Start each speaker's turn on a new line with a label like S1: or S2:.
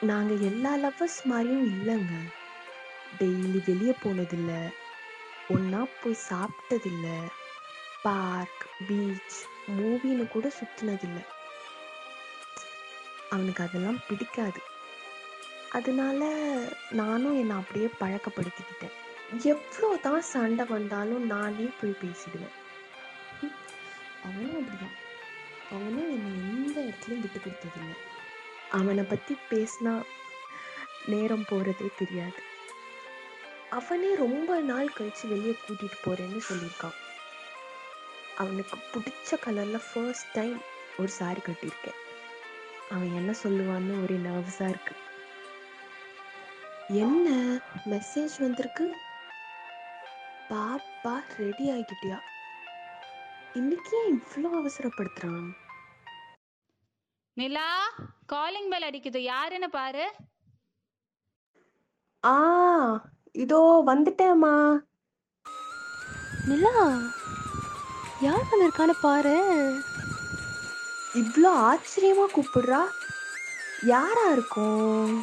S1: நாங்கள் எல்லா லவ்வர்ஸ் மாதிரியும் இல்லைங்க டெய்லி வெளியே போனதில்லை ஒன்றா போய் சாப்பிட்டதில்லை பார்க், பீச், மூவின்னு கூட சுற்றினதில்லை அவனுக்கு அதெல்லாம் பிடிக்காது. அதனால நானும் என்னை அப்படியே பழக்கப்படுத்திக்கிட்டேன். எவ்வளோ தான் சண்டை வந்தாலும் நானே போய் பேசிடுவேன். அவனும் அப்படிதான். அவனும் என்ன எந்த இடத்துலயும் விட்டு கொடுத்ததில்லை அவனை பத்தி பேசினா நேரம் போறதே தெரியாது. அவனே ரொம்ப நாள் கழிச்சு வெளிய கூட்டிட்டு போறேன்னு சொல்லியிருக்கான். அவனுக்கு பிடிச்ச கலர்ல ஃபர்ஸ்ட் டைம் ஒரு சாரி கட்டியிருக்கேன். அவன் என்ன சொல்லுவான்னு ஒரே நர்வஸா இருக்கு. என்ன மெசேஜ் வந்திருக்கு? பாப்பா ரெடி ஆகிட்டியா? இன்னைக்கு ஏன் இவ்வளோ அவசரப்படுத்துறான்?
S2: நிலா காலிங் பெல் அடிக்குது யாருன்னு பாரு
S1: ஆ இதோ வந்துட்டேம்மா.
S3: நிலா யார் வந்திருக்கான்னு பாரு
S1: இவ்ளோ ஆச்சரியமா கூப்பிடுறா? யாரா இருக்கும்?